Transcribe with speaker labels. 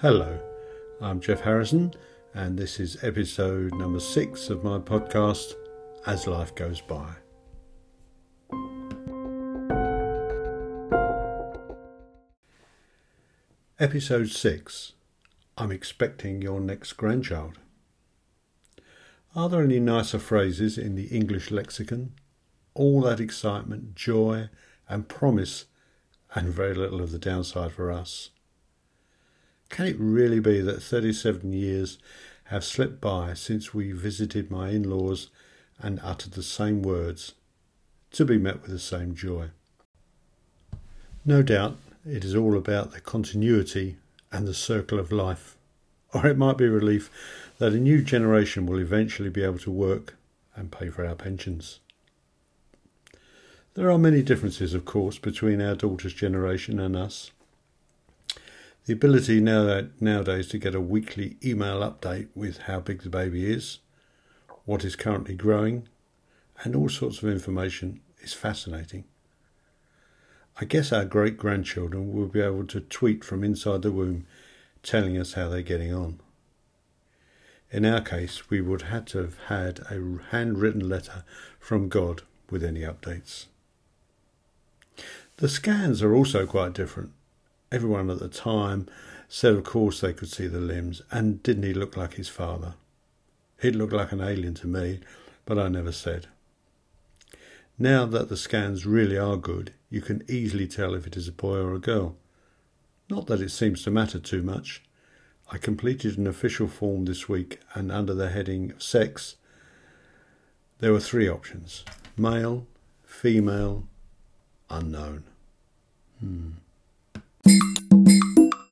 Speaker 1: Hello, I'm Jeff Harrison, and this is episode number six of my podcast, As Life Goes By. Episode 6 I'm expecting your next grandchild. Are there any nicer phrases in the English lexicon? All that excitement, joy, and promise, and very little of the downside for us. Can it really be that 37 years have slipped by since we visited my in laws and uttered the same words, to be met with the same joy? No doubt it is all about the continuity and the circle of life. Or it might be relief that a new generation will eventually be able to work and pay for our pensions. There are many differences, of course, between our daughter's generation and us. The ability now nowadays to get a weekly email update with how big the baby is, what is currently growing, and all sorts of information is fascinating. I guess our great grandchildren will be able to tweet from inside the womb telling us how they're getting on. In our case, we would have to have had a handwritten letter from God with any updates. The scans are also quite different. Everyone at the time said, of course, they could see the limbs, and didn't he look like his father? He'd looked like an alien to me, but I never said. Now that the scans really are good, you can easily tell if it is a boy or a girl. Not that it seems to matter too much. I completed an official form this week, and under the heading sex, there were three options male, female, unknown. Hmm.